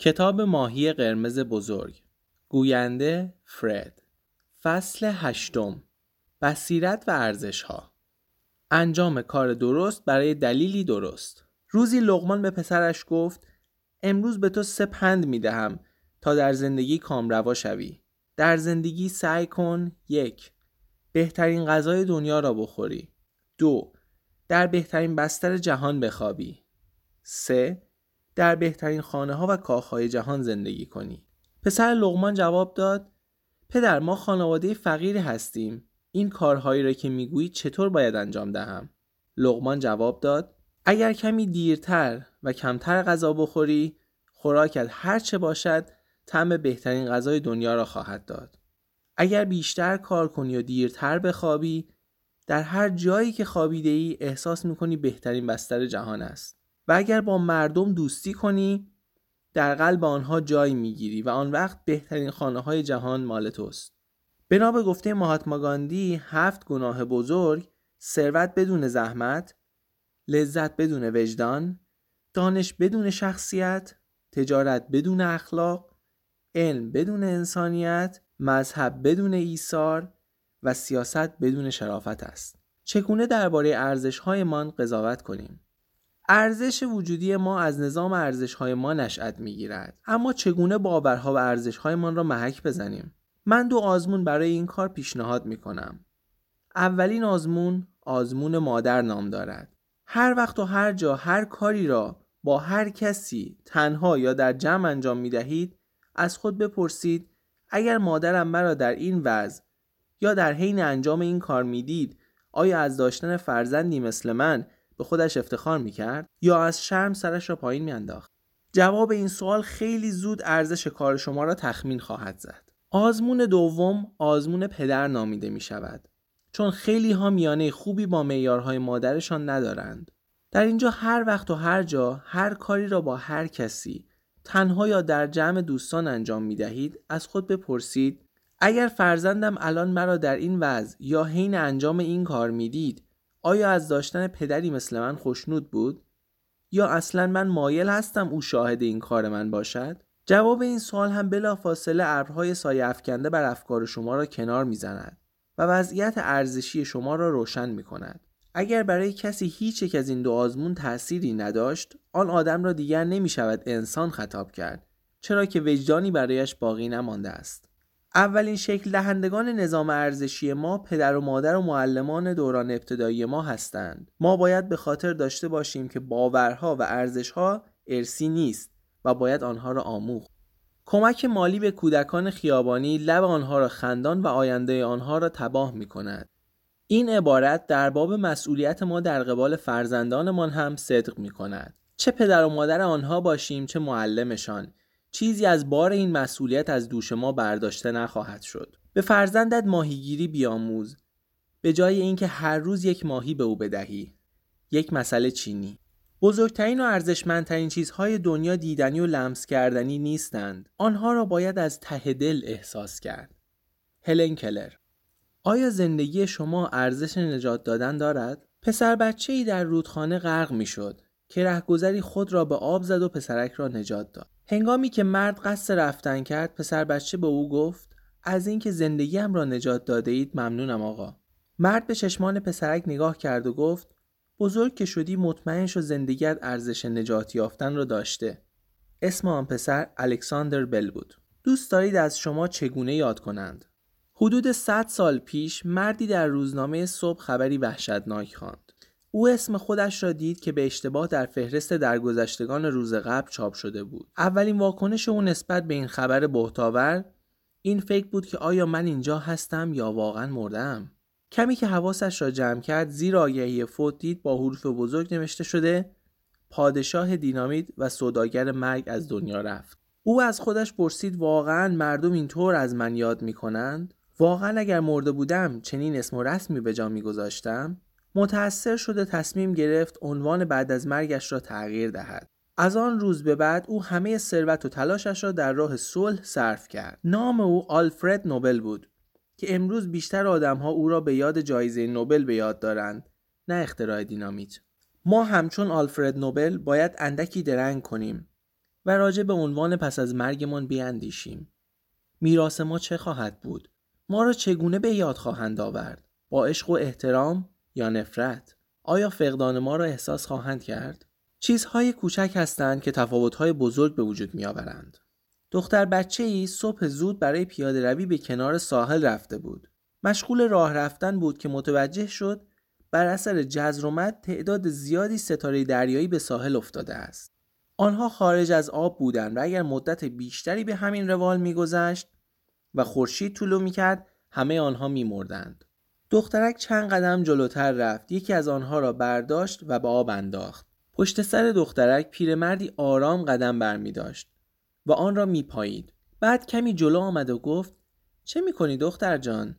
کتاب ماهی قرمز بزرگ. گوینده فرد. فصل هشتم. بصیرت و ارزش ها انجام کار درست برای دلیلی درست. روزی لغمان به پسرش گفت امروز به تو سه پند می دهم تا در زندگی کامروا شوی. در زندگی سعی کن یک بهترین غذای دنیا را بخوری. دو در بهترین بستر جهان بخوابی. سه در بهترین خانه ها و کاخهای جهان زندگی کنی. پسر لغمان جواب داد پدر ما خانواده فقیری هستیم. این کارهایی را که می‌گویی چطور باید انجام دهم؟ لغمان جواب داد اگر کمی دیرتر و کمتر غذا بخوری خوراکت هر چه باشد طعم بهترین غذای دنیا را خواهد داد. اگر بیشتر کار کنی و دیرتر بخوابی در هر جایی که خوابیده ای احساس می‌کنی بهترین بستر جهان است. و اگر با مردم دوستی کنی در قلب آنها جای می‌گیری و آن وقت بهترین خانه های جهان مال توست. بنا به گفته مهاتما گاندی هفت گناه بزرگ ثروت بدون زحمت لذت بدون وجدان دانش بدون شخصیت تجارت بدون اخلاق علم بدون انسانیت مذهب بدون ایثار و سیاست بدون شرافت است. چگونه درباره ارزش‌هایمان قضاوت کنیم؟ ارزش وجودی ما از نظام ارزش‌های ما نشأت می‌گیرد. اما چگونه باورها و ارزش‌هایمان را محک بزنیم؟ من دو آزمون برای این کار پیشنهاد می‌کنم. اولین آزمون آزمون مادر نام دارد. هر وقت و هر جا هر کاری را با هر کسی تنها یا در جمع انجام می دهید از خود بپرسید اگر مادرم مرا در این وضع یا در حین انجام این کار می‌دید آیا از داشتن فرزندی مثل من به خودش افتخار می‌کرد یا از شرم سرش را پایین میانداخت؟ جواب این سوال خیلی زود ارزش کار شما را تخمین خواهد زد. آزمون دوم آزمون پدر نامیده می شود چون خیلی ها میانه خوبی با معیارهای مادرشان ندارند. در اینجا هر وقت و هر جا هر کاری را با هر کسی تنها یا در جمع دوستان انجام می دهید از خود بپرسید اگر فرزندم الان مرا در این وضع یا حین انجام این کار می‌دید آیا از داشتن پدری مثل من خوشنود بود؟ یا اصلا من مایل هستم او شاهد این کار من باشد؟ جواب این سوال هم بلافاصله ابرهای سایه افکنده بر افکار شما را کنار می‌زند و وضعیت ارزشی شما را روشن می کند. اگر برای کسی هیچ یک از این دو آزمون تأثیری نداشت آن آدم را دیگر نمی شود انسان خطاب کرد چرا که وجدانی برایش باقی نمانده است. اولین شکل دهندگان نظام ارزشی ما پدر و مادر و معلمان دوران ابتدایی ما هستند ما باید به خاطر داشته باشیم که باورها و ارزشها ارسی نیست و باید آنها را آموخت کمک مالی به کودکان خیابانی لب آنها را خندان و آینده آنها را تباه می کند. این عبارت در باب مسئولیت ما در قبال فرزندانمان هم صدق می کند. چه پدر و مادر آنها باشیم چه معلمشان چیزی از بار این مسئولیت از دوش ما برداشته نخواهد شد. به فرزندت ماهیگیری بیاموز. به جای اینکه هر روز یک ماهی به او بدهی. یک مسئله چینی. بزرگترین و ارزشمندترین چیزهای دنیا دیدنی و لمس کردنی نیستند. آنها را باید از ته دل احساس کرد. هلن کلر. آیا زندگی شما ارزش نجات دادن دارد؟ پسر بچه ای در رودخانه غرق می شد که رهگذری خود را به آب زد و پسرک را نجات داد. هنگامی که مرد قصد رفتن کرد پسر بچه به او گفت از اینکه زندگیم را نجات داده اید ممنونم آقا. مرد به چشمان پسرک نگاه کرد و گفت بزرگ که شدی مطمئن شو زندگیت ارزش نجات یافتن را داشته. اسم آن پسر الکساندر بل بود. دوست دارید از شما چگونه یاد کنند؟ حدود 100 سال پیش مردی در روزنامه صبح خبری وحشتناک خواند. او اسم خودش را دید که به اشتباه در فهرست درگذشتگان روز قبل چاپ شده بود. اولین واکنش او نسبت به این خبر بهتاور این فکر بود که آیا من اینجا هستم یا واقعا مردم؟ کمی که حواسش را جمع کرد زیر آگهی فوت دید با حروف بزرگ نوشته شده پادشاه دینامیت و سوداگر مرگ از دنیا رفت. او از خودش پرسید واقعا مردم اینطور از من یاد می کنند؟ واقعا اگر مرده بودم چنین اسم و رسمی به جا می گذاشتم؟ متأثر شده تصمیم گرفت عنوان بعد از مرگش را تغییر دهد. از آن روز به بعد او همه ثروت و تلاشش را در راه صلح صرف کرد. نام او آلفرد نوبل بود که امروز بیشتر آدمها او را به یاد جایزه نوبل به یاد دارند نه اختراع دینامیت. ما همچون آلفرد نوبل باید اندکی درنگ کنیم و راجع به عنوان پس از مرگمان بیاندیشیم. میراث ما چه خواهد بود؟ ما را چگونه به یاد خواهند آورد؟ با عشق و احترام یا نفرت؟ آیا فقدان ما را احساس خواهند کرد؟ چیزهای کوچک هستند که تفاوتهای بزرگ به وجود می آورند. دختر بچه ای صبح زود برای پیاده روی به کنار ساحل رفته بود. مشغول راه رفتن بود که متوجه شد بر اثر جزر تعداد زیادی ستاره دریایی به ساحل افتاده است. آنها خارج از آب بودند و اگر مدت بیشتری به همین روال میگذشت و خورشید طولو می‌کرد همه آنها میمردند. دخترک چند قدم جلوتر رفت یکی از آنها را برداشت و به آب انداخت. پشت سر دخترک پیرمردی آرام قدم برمی داشت و آن را می پایید. بعد کمی جلو آمد و گفت چه می کنی دختر جان؟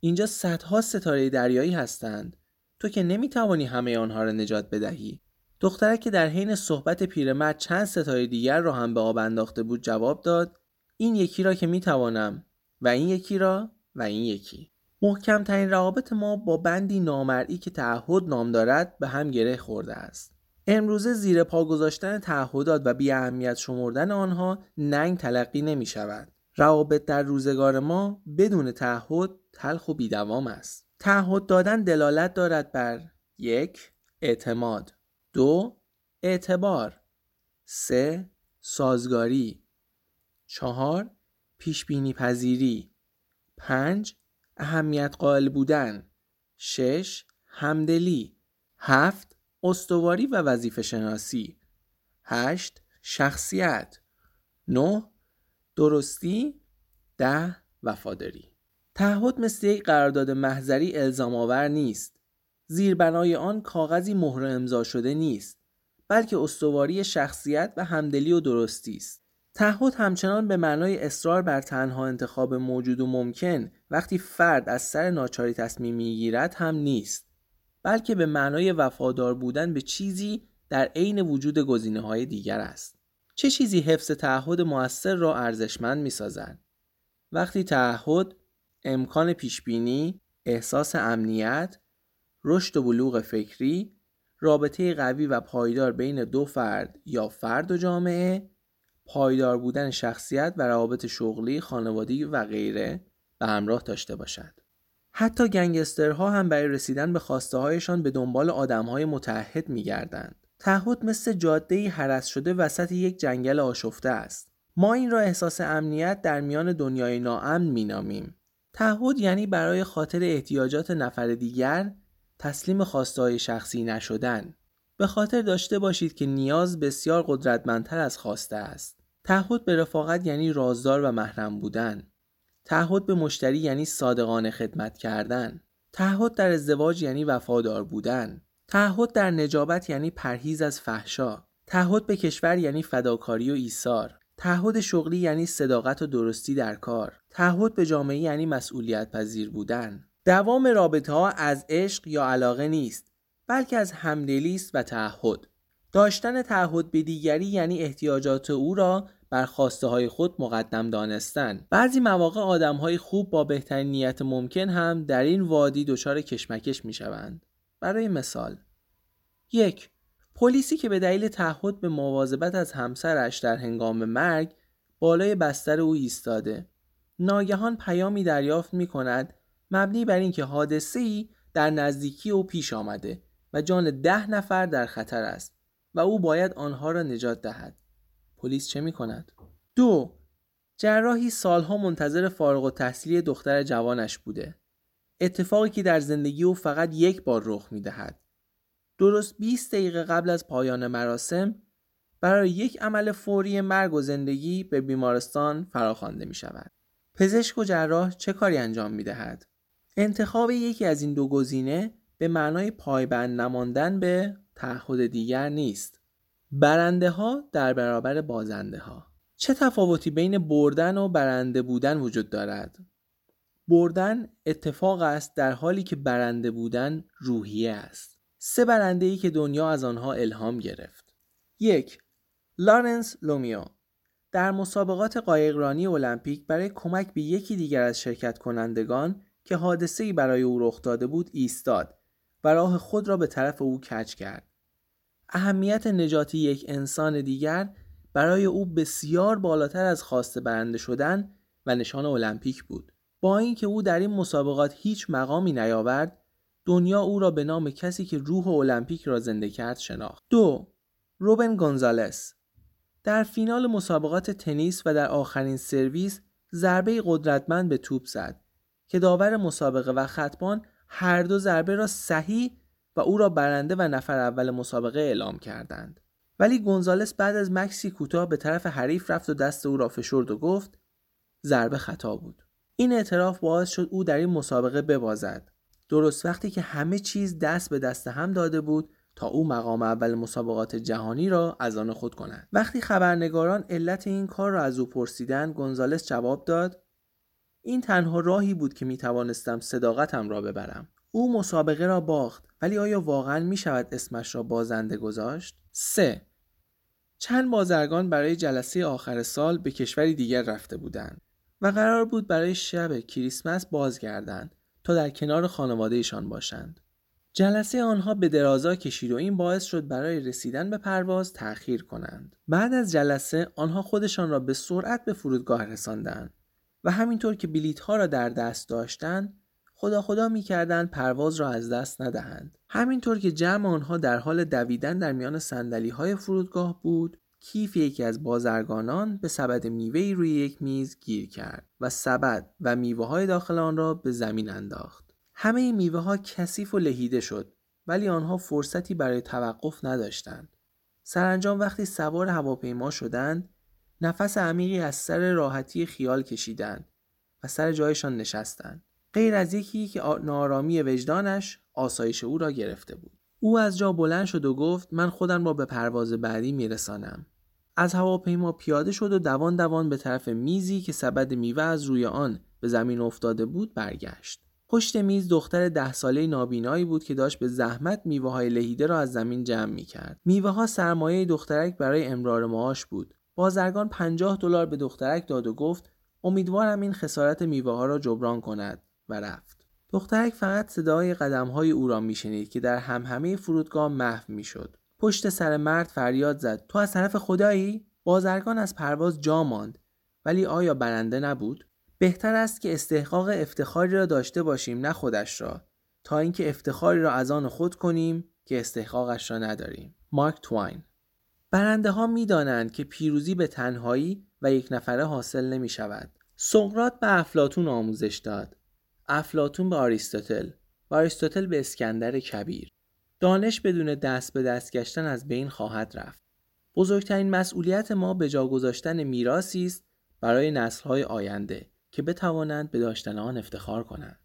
اینجا صدها ستاره دریایی هستند. تو که نمی توانی همه آنها را نجات بدهی. دخترک که در حین صحبت پیرمرد چند ستاره دیگر را هم به آب انداخته بود جواب داد این یکی را که می توانم و این یکی را و این یکی. محکمترین روابط ما با بندی نامرئی که تعهد نام دارد به هم گره خورده است. امروزه زیر پا گذاشتن تعهدات و بی اهمیت شمردن آنها ننگ تلقی نمی شود. روابط در روزگار ما بدون تعهد تلخ و بیدوام است. تعهد دادن دلالت دارد بر یک اعتماد دو اعتبار سه سازگاری چهار پیشبینی پذیری پنج اهمیت قائل بودن. شش همدلی. هفت استواری و وظیفه شناسی. هشت شخصیت. نه درستی. ده وفاداری. تعهد مثل یک قرارداد محضری الزام آور نیست. زیربنای آن کاغذی مهر امضا شده نیست بلکه استواری شخصیت و همدلی و درستی است. تعهد همچنان به معنای اصرار بر تنها انتخاب موجود و ممکن وقتی فرد از سر ناچاری تصمیم می‌گیرد هم نیست بلکه به معنای وفادار بودن به چیزی در عین وجود گزینه های دیگر است چه چیزی حفظ تعهد موثر را ارزشمند می سازد؟ وقتی تعهد امکان پیشبینی، احساس امنیت، رشد و بلوغ فکری، رابطه قوی و پایدار بین دو فرد یا فرد و جامعه، پایدار بودن شخصیت و روابط شغلی، خانوادگی و غیره به همراه داشته باشد. حتی گنگسترها هم برای رسیدن به خواسته هایشان به دنبال آدم های متحد می گردند. تعهد مثل جاده حرس شده وسط یک جنگل آشفته است. ما این را احساس امنیت در میان دنیای ناامن می نامیم. تعهد یعنی برای خاطر احتیاجات نفر دیگر تسلیم خواسته شخصی نشدن. به خاطر داشته باشید که نیاز بسیار قدرتمندتر از خواسته است. تعهد به رفاقت یعنی رازدار و محرم بودن. تعهد به مشتری یعنی صادقانه خدمت کردن. تعهد در ازدواج یعنی وفادار بودن. تعهد در نجابت یعنی پرهیز از فحشا. تعهد به کشور یعنی فداکاری و ایثار. تعهد شغلی یعنی صداقت و درستی در کار. تعهد به جامعه یعنی مسئولیت پذیر بودن. دوام رابطه ها از عشق یا علاقه نیست بلکه از همدلی است و تعهد. داشتن تعهد به دیگری یعنی احتیاجات او را بر خواسته های خود مقدم دانستن. بعضی مواقع آدم های خوب با بهترین نیت ممکن هم در این وادی دچار کشمکش می شوند برای مثال یک پلیسی که به دلیل تعهد به مواظبت از همسرش در هنگام مرگ بالای بستر او ایستاده. ناگهان پیامی دریافت می کند مبنی بر اینکه حادثه ای در نزدیکی او پیش آمده و جان ده نفر در خطر است. و او باید آنها را نجات دهد پلیس چه می کند؟ دو جراحی سالها منتظر فارغ و تحصیلی دختر جوانش بوده اتفاقی که در زندگی او فقط یک بار رخ می دهد. درست 20 دقیقه قبل از پایان مراسم برای یک عمل فوری مرگ و زندگی به بیمارستان فراخوانده می شود. پزشک و جراح چه کاری انجام می دهد؟ انتخاب یکی از این دو گزینه به معنای پایبند نماندن به تعهد دیگر نیست. برنده ها در برابر بازنده ها چه تفاوتی بین بردن و برنده بودن وجود دارد؟ بردن اتفاق است در حالی که برنده بودن روحیه است. سه برنده ای که دنیا از آنها الهام گرفت. یک لارنس لومیو در مسابقات قایقرانی المپیک برای کمک به یکی دیگر از شرکت کنندگان که حادثه ای برای او رخ داده بود ایستاد و راه خود را به طرف او کج کرد. اهمیت نجات یک انسان دیگر برای او بسیار بالاتر از خواسته برنده شدن و نشان المپیک بود. با اینکه او در این مسابقات هیچ مقامی نیاورد، دنیا او را به نام کسی که روح المپیک را زنده کرد شناخت. دو روبن گونزالس در فینال مسابقات تنیس و در آخرین سرویس ضربه قدرتمند به توپ زد که داور مسابقه و خطبان هر دو ضربه را صحیح او را برنده و نفر اول مسابقه اعلام کردند. ولی گونزالس بعد از مکسی کوتاه به طرف حریف رفت و دست او را فشرد و گفت ضربه خطا بود. این اعتراف باعث شد او در این مسابقه ببازد. درست وقتی که همه چیز دست به دست هم داده بود تا او مقام اول مسابقات جهانی را از آن خود کند. وقتی خبرنگاران علت این کار را از او پرسیدند، گونزالس جواب داد: این تنها راهی بود که می توانستم صداقتم را ببرم. او مسابقه را باخت ولی آیا واقعا می شود اسمش را بازنده گذاشت؟ 3. چند بازرگان برای جلسه آخر سال به کشوری دیگر رفته بودند و قرار بود برای شب کریسمس بازگردند تا در کنار خانوادهشان باشند. جلسه آنها به درازا کشید و این باعث شد برای رسیدن به پرواز تأخیر کنند. بعد از جلسه آنها خودشان را به سرعت به فرودگاه رساندند و همینطور که بلیط ها را در دست داشتند خدا خدا می‌کردند پرواز را از دست ندهند. همینطور که جمع آنها در حال دویدن در میان سندلی های فرودگاه بود کیف یکی از بازرگانان به سبد میوه روی یک میز گیر کرد و سبد و میوه های داخل آن را به زمین انداخت. همه میوه ها کثیف و لهیده شد ولی آنها فرصتی برای توقف نداشتند. سرانجام وقتی سوار هواپیما شدند نفس عمیقی از سر راحتی خیال کشیدند و سر جایشان نشستند. غیر از یکی که نارامی وجدانش آسایش او را گرفته بود. او از جا بلند شد و گفت من خودم را به پرواز بعدی میرسانم. از هواپیما پیاده شد و دوان دوان به طرف میزی که سبد میوه از روی آن به زمین افتاده بود برگشت. پشت میز دختر ده ساله نابینایی بود که داشت به زحمت میوه های لهیده را از زمین جمع می کرد. میوه ها سرمایه دخترک برای امرار معاش بود. بازرگان 50 دلار به دخترک داد و گفت امیدوارم این خسارت میوه ها را جبران کند و رفت. دخترک فقط صدای قدم های او را میشنید که در همهمه فرودگاه محو می‌شد. پشت سر مرد فریاد زد تو از طرف خدایی؟ بازرگان از پرواز جا ماند ولی آیا برنده نبود؟ بهتر است که استحقاق افتخاری را داشته باشیم نه خودش را تا اینکه افتخاری را از آن خود کنیم که استحقاقش را نداریم مارک توین برنده ها می دانند که پیروزی به تنهایی و یک نفره حاصل نمی شود سقرات به افلاتون آموزش داد افلاتون به آریستوتل و آریستوتل به اسکندر کبیر. دانش بدون دست به دست گشتن از بین خواهد رفت. بزرگترین مسئولیت ما به جا گذاشتن میراثی است برای نسل‌های آینده که بتوانند به داشتن آن افتخار کنند.